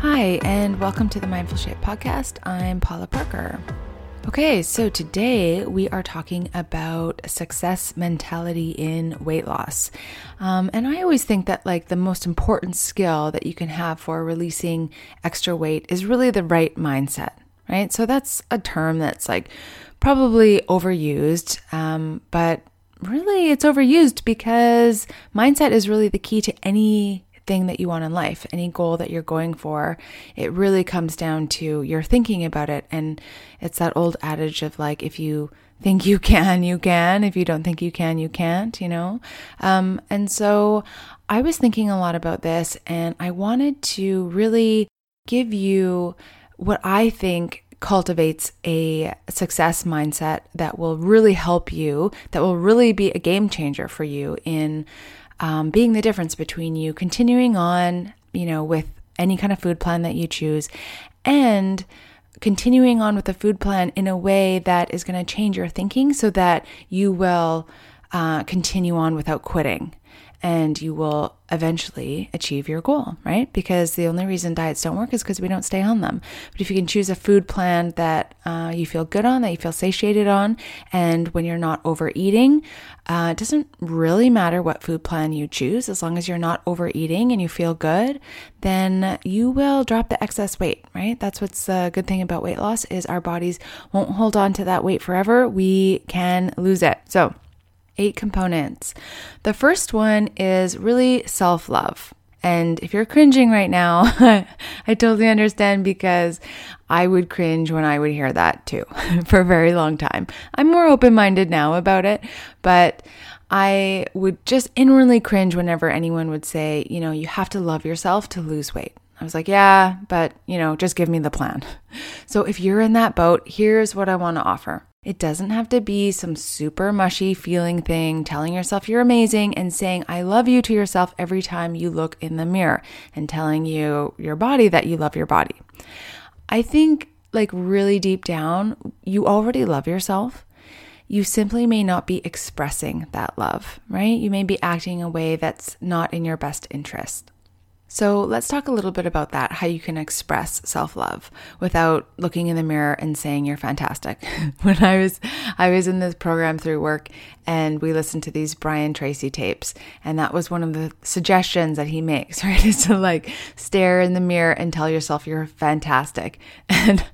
Hi, and welcome to the Mindful Shape podcast. I'm Paula Parker. Okay, so today we are talking about success mentality in weight loss. Um, and I always think that, like, the most important skill that you can have for releasing extra weight is really the right mindset, right? So that's a term that's like probably overused, um, but really it's overused because mindset is really the key to any thing that you want in life, any goal that you're going for, it really comes down to your thinking about it. And it's that old adage of like, if you think you can, you can. If you don't think you can, you can't, you know? Um, and so I was thinking a lot about this and I wanted to really give you what I think cultivates a success mindset that will really help you, that will really be a game changer for you in um, being the difference between you continuing on, you know, with any kind of food plan that you choose and continuing on with the food plan in a way that is going to change your thinking so that you will uh, continue on without quitting and you will eventually achieve your goal, right? Because the only reason diets don't work is because we don't stay on them. But if you can choose a food plan that uh, you feel good on, that you feel satiated on, and when you're not overeating, uh, it doesn't really matter what food plan you choose, as long as you're not overeating and you feel good, then you will drop the excess weight, right? That's what's the good thing about weight loss is our bodies won't hold on to that weight forever. We can lose it. So eight components. The first one is really self love. And if you're cringing right now, I totally understand because I would cringe when I would hear that too for a very long time. I'm more open minded now about it, but I would just inwardly cringe whenever anyone would say, you know, you have to love yourself to lose weight. I was like, yeah, but, you know, just give me the plan. So if you're in that boat, here's what I want to offer. It doesn't have to be some super mushy feeling thing, telling yourself you're amazing and saying, I love you to yourself every time you look in the mirror and telling you, your body, that you love your body. I think, like, really deep down, you already love yourself. You simply may not be expressing that love, right? You may be acting in a way that's not in your best interest. So let's talk a little bit about that how you can express self-love without looking in the mirror and saying you're fantastic. when I was I was in this program through work and we listened to these Brian Tracy tapes and that was one of the suggestions that he makes, right? Is to like stare in the mirror and tell yourself you're fantastic. And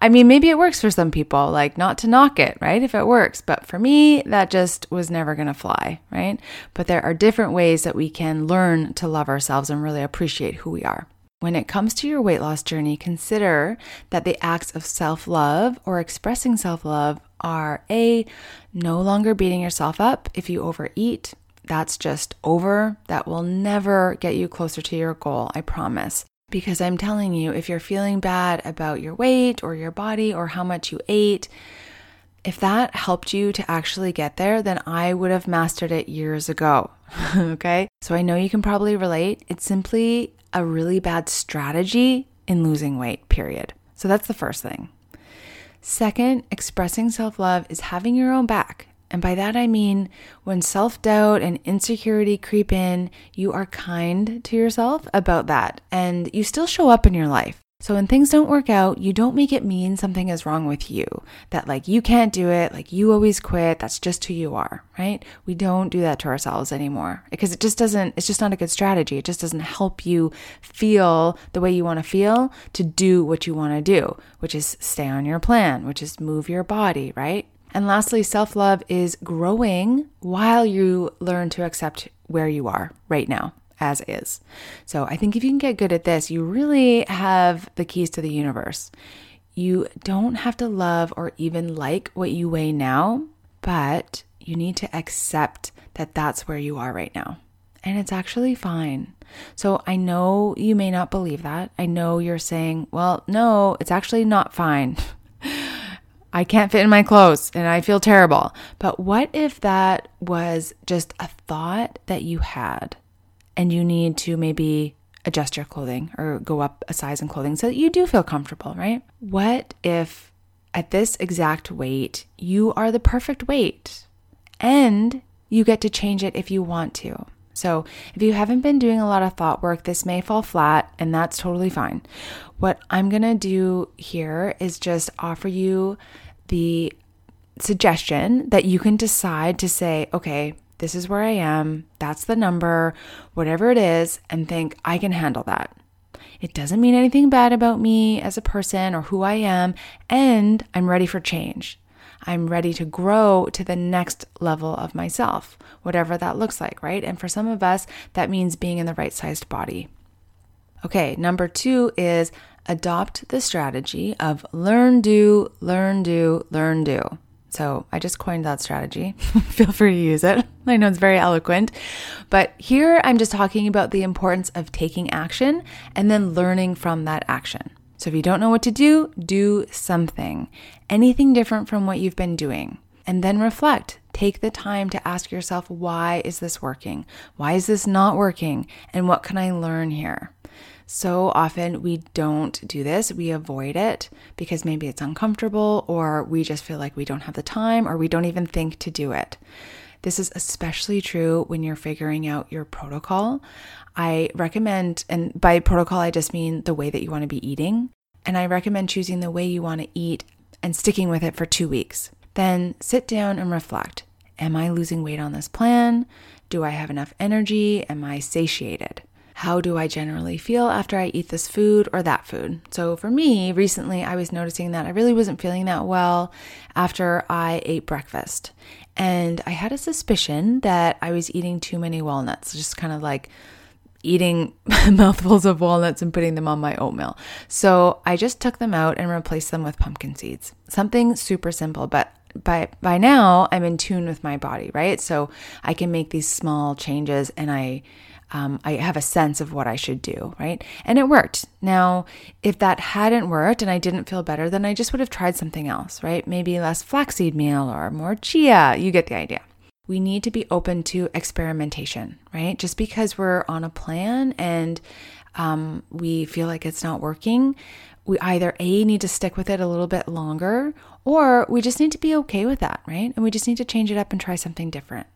I mean maybe it works for some people, like not to knock it, right? If it works, but for me that just was never going to fly, right? But there are different ways that we can learn to love ourselves and really appreciate appreciate who we are. When it comes to your weight loss journey, consider that the acts of self love or expressing self love are A, no longer beating yourself up if you overeat. That's just over. That will never get you closer to your goal, I promise. Because I'm telling you, if you're feeling bad about your weight or your body or how much you ate, if that helped you to actually get there, then I would have mastered it years ago. okay. So I know you can probably relate. It's simply a really bad strategy in losing weight, period. So that's the first thing. Second, expressing self love is having your own back. And by that I mean when self doubt and insecurity creep in, you are kind to yourself about that and you still show up in your life. So when things don't work out, you don't make it mean something is wrong with you. That like you can't do it, like you always quit, that's just who you are, right? We don't do that to ourselves anymore because it just doesn't it's just not a good strategy. It just doesn't help you feel the way you want to feel to do what you want to do, which is stay on your plan, which is move your body, right? And lastly, self love is growing while you learn to accept where you are right now as is. So I think if you can get good at this, you really have the keys to the universe. You don't have to love or even like what you weigh now, but you need to accept that that's where you are right now. And it's actually fine. So I know you may not believe that. I know you're saying, well, no, it's actually not fine. I can't fit in my clothes and I feel terrible. But what if that was just a thought that you had? And you need to maybe adjust your clothing or go up a size in clothing so that you do feel comfortable, right? What if at this exact weight you are the perfect weight and you get to change it if you want to? So, if you haven't been doing a lot of thought work, this may fall flat, and that's totally fine. What I'm to do here is just offer you the suggestion that you can decide to say, okay, this is where I am, that's the number, whatever it is, and think, I can handle that. It doesn't mean anything bad about me as a person or who I am, and I'm ready for change. I'm ready to grow to the next level of myself, whatever that looks like, right? And for some of us, that means being in the right sized body. Okay, number two is adopt the strategy of learn, do, learn, do, learn, do. So I just coined that strategy. Feel free to use it. I know it's very eloquent. But here I'm just talking about the importance of taking action and then learning from that action. So if you don't know what to do, do something, anything different from what you've been doing. And then reflect. Take the time to ask yourself, why is this working? Why is this not working? And what can I learn here? So often we don't do this. We avoid it because maybe it's uncomfortable or we just feel like we don't have the time or we don't even think to do it. This is especially true when you're figuring out your protocol. I recommend, and by protocol, I just mean the way that you want to be eating. And I recommend choosing the way you want to eat and sticking with it for two weeks. Then sit down and reflect Am I losing weight on this plan? Do I have enough energy? Am I satiated? How do I generally feel after I eat this food or that food? So, for me, recently I was noticing that I really wasn't feeling that well after I ate breakfast. And I had a suspicion that I was eating too many walnuts, just kind of like eating mouthfuls of walnuts and putting them on my oatmeal. So I just took them out and replaced them with pumpkin seeds. Something super simple, but by by now I'm in tune with my body, right? So I can make these small changes and I um, I have a sense of what I should do, right? And it worked. Now, if that hadn't worked and I didn't feel better, then I just would have tried something else, right? Maybe less flaxseed meal or more chia. You get the idea we need to be open to experimentation, right? Just because we're on a plan and um, we feel like it's not working, we either A, need to stick with it a little bit longer, or we just need to be okay with that, right? And we just need to change it up and try something different.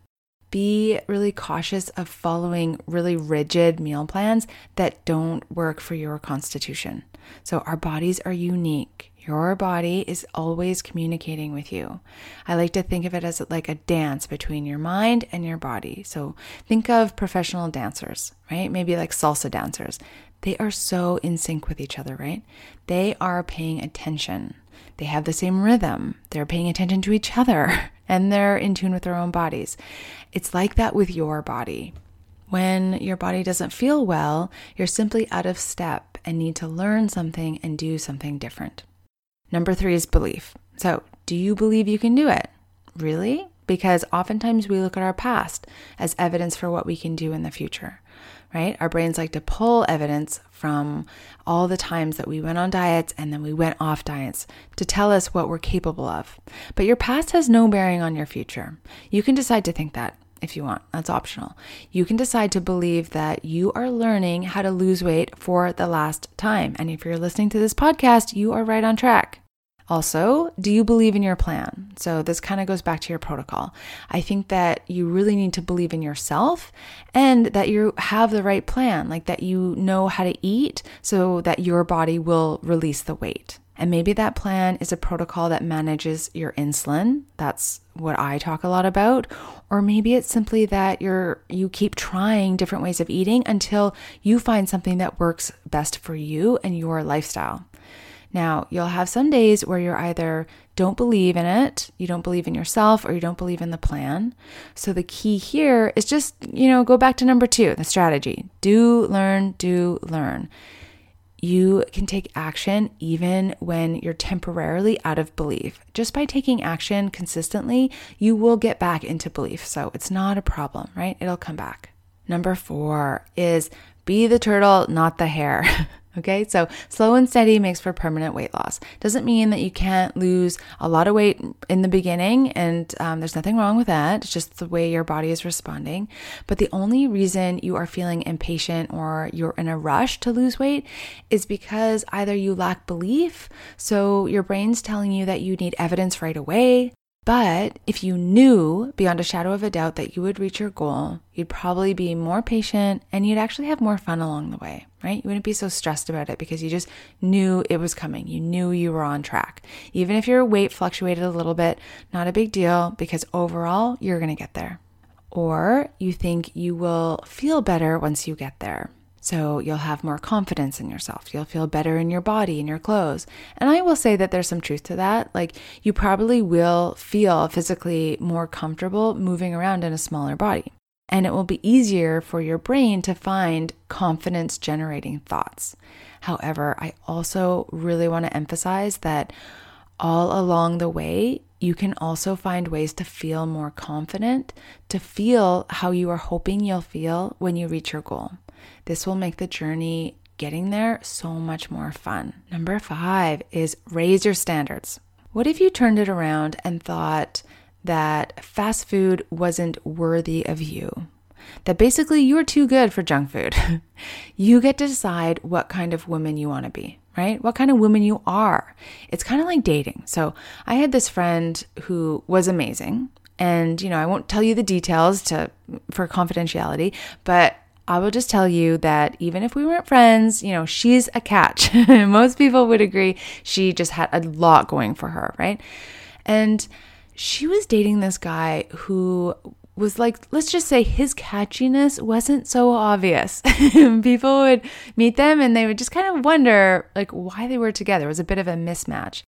Be really cautious of following really rigid meal plans that don't work for your constitution. So, our bodies are unique. Your body is always communicating with you. I like to think of it as like a dance between your mind and your body. So think of professional dancers, right? Maybe like salsa dancers. They are so in sync with each other, right? They are paying attention. They have the same rhythm. They're paying attention to each other and they're in tune with their own bodies. It's like that with your body. When your body doesn't feel well, you're simply out of step and need to learn something and do something different. Number three is belief. So, do you believe you can do it? Really? Because oftentimes we look at our past as evidence for what we can do in the future, right? Our brains like to pull evidence from all the times that we went on diets and then we went off diets to tell us what we're capable of. But your past has no bearing on your future. You can decide to think that if you want. That's optional. You can decide to believe that you are learning how to lose weight for the last time. And if you're listening to this podcast, you are right on track. Also, do you believe in your plan? So, this kind of goes back to your protocol. I think that you really need to believe in yourself and that you have the right plan, like that you know how to eat so that your body will release the weight. And maybe that plan is a protocol that manages your insulin. That's what I talk a lot about. Or maybe it's simply that you're you keep trying different ways of eating until you find something that works best for you and your lifestyle. Now, you'll have some days where you're either don't believe in it, you don't believe in yourself, or you don't believe in the plan. So the key here is just, you know, go back to number two, the strategy do, learn, do, learn you can take action even when you're temporarily out of belief. Just by taking action consistently, you will get back into belief. So it's not a problem, right? It'll come back. Number four is be the turtle, not the hare. Okay, so slow and steady makes for permanent weight loss. Doesn't mean that you can't lose a lot of weight in the beginning, and um, there's nothing wrong with that. It's just the way your body is responding. But the only reason you are feeling impatient or you're in a rush to lose weight is because either you lack belief, so your brain's telling you that you need evidence right away, But if you knew beyond a shadow of a doubt that you would reach your goal, you'd probably be more patient and you'd actually have more fun along the way, right? You wouldn't be so stressed about it because you just knew it was coming. You knew you were on track. Even if your weight fluctuated a little bit, not a big deal because overall you're going to get there. Or you think you will feel better once you get there. So you'll have more confidence in yourself. You'll feel better in your body, in your clothes. And I will say that there's some truth to that. Like you probably will feel physically more comfortable moving around in a smaller body. And it will be easier for your brain to find confidence generating thoughts. However, I also really want to emphasize that all along the way, you can also find ways to feel more confident, to feel how you are hoping you'll feel when you reach your goal. This will make the journey getting there so much more fun. Number five is raise your standards. What if you turned it around and thought that fast food wasn't worthy of you? That basically you're too good for junk food. you get to decide what kind of woman you want to be, right? What kind of woman you are. It's kind of like dating. So I had this friend who was amazing. And, you know, I won't tell you the details to for confidentiality, but I will just tell you that even if we weren't friends, you know, she's a catch. Most people would agree she just had a lot going for her, right? And she was dating this guy who was like, let's just say his catchiness wasn't so obvious. people would meet them and they would just kind of wonder like why they were together. It was a bit of a mismatch.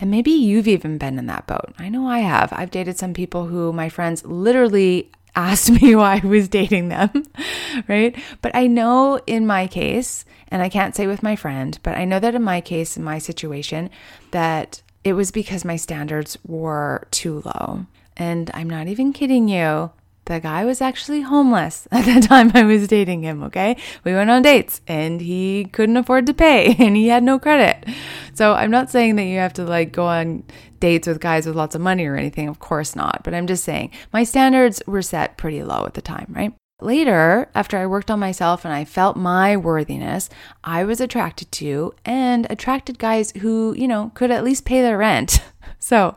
And maybe you've even been in that boat. I know I have. I've dated some people who my friends literally asked me why I was dating them, right? But I know in my case, and I can't say with my friend, but I know that in my case, in my situation, that it was because my standards were too low. And I'm not even kidding you. The guy was actually homeless at the time I was dating him, okay? We went on dates and he couldn't afford to pay and he had no credit. So I'm not saying that you have to like go on dates with guys with lots of money or anything, of course not. But I'm just saying my standards were set pretty low at the time, right? Later, after I worked on myself and I felt my worthiness, I was attracted to and attracted guys who, you know, could at least pay their rent. so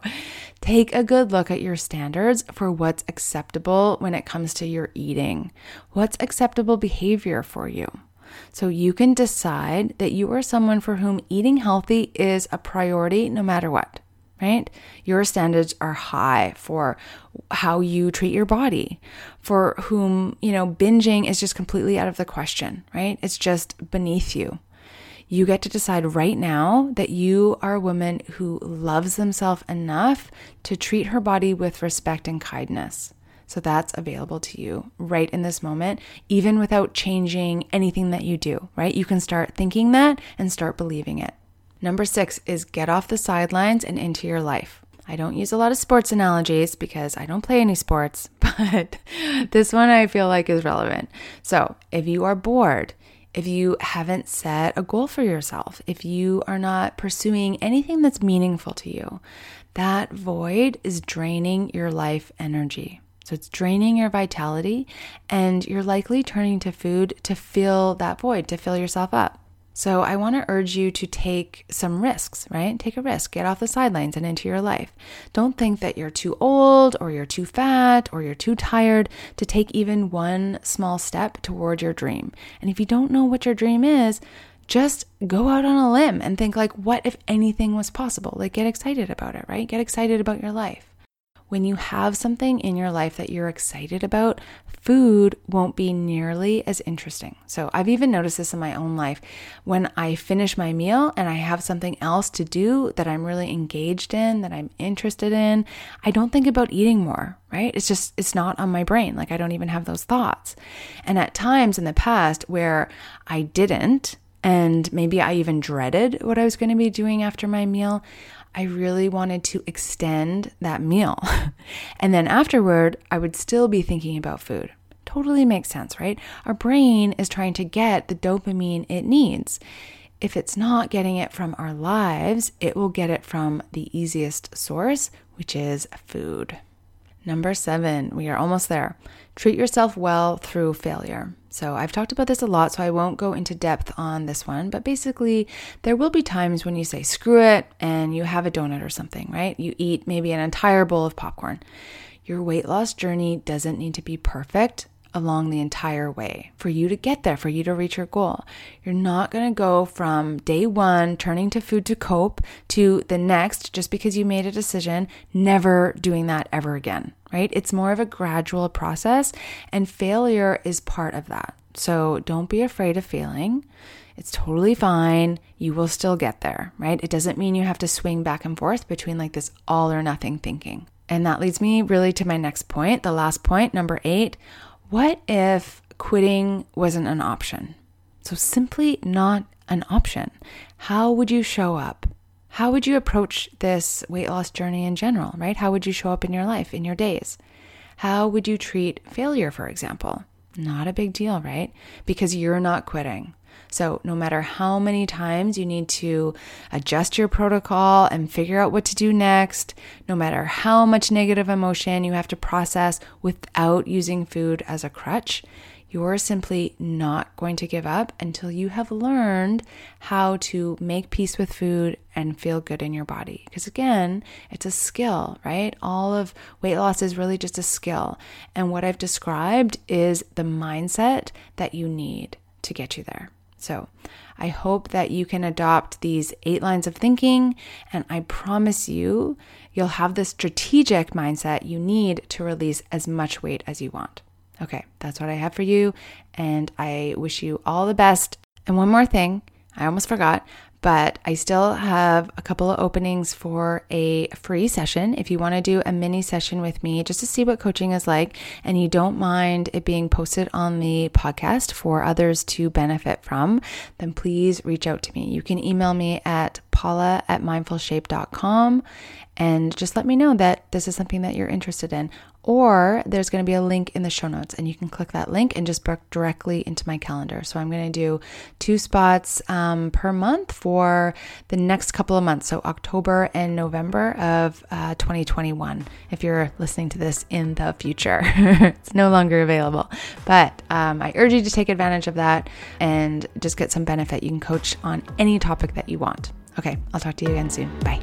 Take a good look at your standards for what's acceptable when it comes to your eating. What's acceptable behavior for you? So you can decide that you are someone for whom eating healthy is a priority no matter what, right? Your standards are high for how you treat your body, for whom, you know, binging is just completely out of the question, right? It's just beneath you. You get to decide right now that you are a woman who loves themselves enough to treat her body with respect and kindness. So that's available to you right in this moment, even without changing anything that you do, right? You can start thinking that and start believing it. Number six is get off the sidelines and into your life. I don't use a lot of sports analogies because I don't play any sports, but this one I feel like is relevant. So if you are bored, if you haven't set a goal for yourself, if you are not pursuing anything that's meaningful to you, that void is draining your life energy. So it's draining your vitality, and you're likely turning to food to fill that void, to fill yourself up. So I want to urge you to take some risks, right? Take a risk, get off the sidelines and into your life. Don't think that you're too old or you're too fat or you're too tired to take even one small step toward your dream. And if you don't know what your dream is, just go out on a limb and think like what if anything was possible? Like get excited about it, right? Get excited about your life when you have something in your life that you're excited about, food won't be nearly as interesting. So I've even noticed this in my own life. When I finish my meal and I have something else to do that I'm really engaged in, that I'm interested in, I don't think about eating more, right? It's just, it's not on my brain. Like I don't even have those thoughts. And at times in the past where I didn't, and maybe I even dreaded what I was going to be doing after my meal, I really wanted to extend that meal. and then afterward, I would still be thinking about food. Totally makes sense, right? Our brain is trying to get the dopamine it needs. If it's not getting it from our lives, it will get it from the easiest source, which is food. Number seven, we are almost there. Treat yourself well through failure. So, I've talked about this a lot, so I won't go into depth on this one. But basically, there will be times when you say, screw it, and you have a donut or something, right? You eat maybe an entire bowl of popcorn. Your weight loss journey doesn't need to be perfect along the entire way for you to get there, for you to reach your goal. You're not going to go from day one, turning to food to cope, to the next, just because you made a decision, never doing that ever again, right? It's more of a gradual process, and failure is part of that. So don't be afraid of failing. It's totally fine. You will still get there, right? It doesn't mean you have to swing back and forth between like this all or nothing thinking. And that leads me really to my next point, the last point, number eight. What if quitting wasn't an option? So, simply not an option. How would you show up? How would you approach this weight loss journey in general, right? How would you show up in your life, in your days? How would you treat failure, for example? Not a big deal, right? Because you're not quitting. So, no matter how many times you need to adjust your protocol and figure out what to do next, no matter how much negative emotion you have to process without using food as a crutch, you're simply not going to give up until you have learned how to make peace with food and feel good in your body. Because again, it's a skill, right? All of weight loss is really just a skill. And what I've described is the mindset that you need to get you there. So I hope that you can adopt these eight lines of thinking, and I promise you, you'll have the strategic mindset you need to release as much weight as you want. Okay, that's what I have for you, and I wish you all the best. And one more thing, I almost forgot but I still have a couple of openings for a free session. If you want to do a mini session with me just to see what coaching is like and you don't mind it being posted on the podcast for others to benefit from, then please reach out to me. You can email me at paula at mindfulshape.com and just let me know that this is something that you're interested in or there's going to be a link in the show notes and you can click that link and just book directly into my calendar. So i'm going to do two spots um, per month for the next couple of months so october and november of uh, 2021 if you're listening to this in the future. It's no longer available. But um, i urge you to take advantage of that and just get some benefit. You can coach on any topic that you want. Okay i'll talk to you again soon. Bye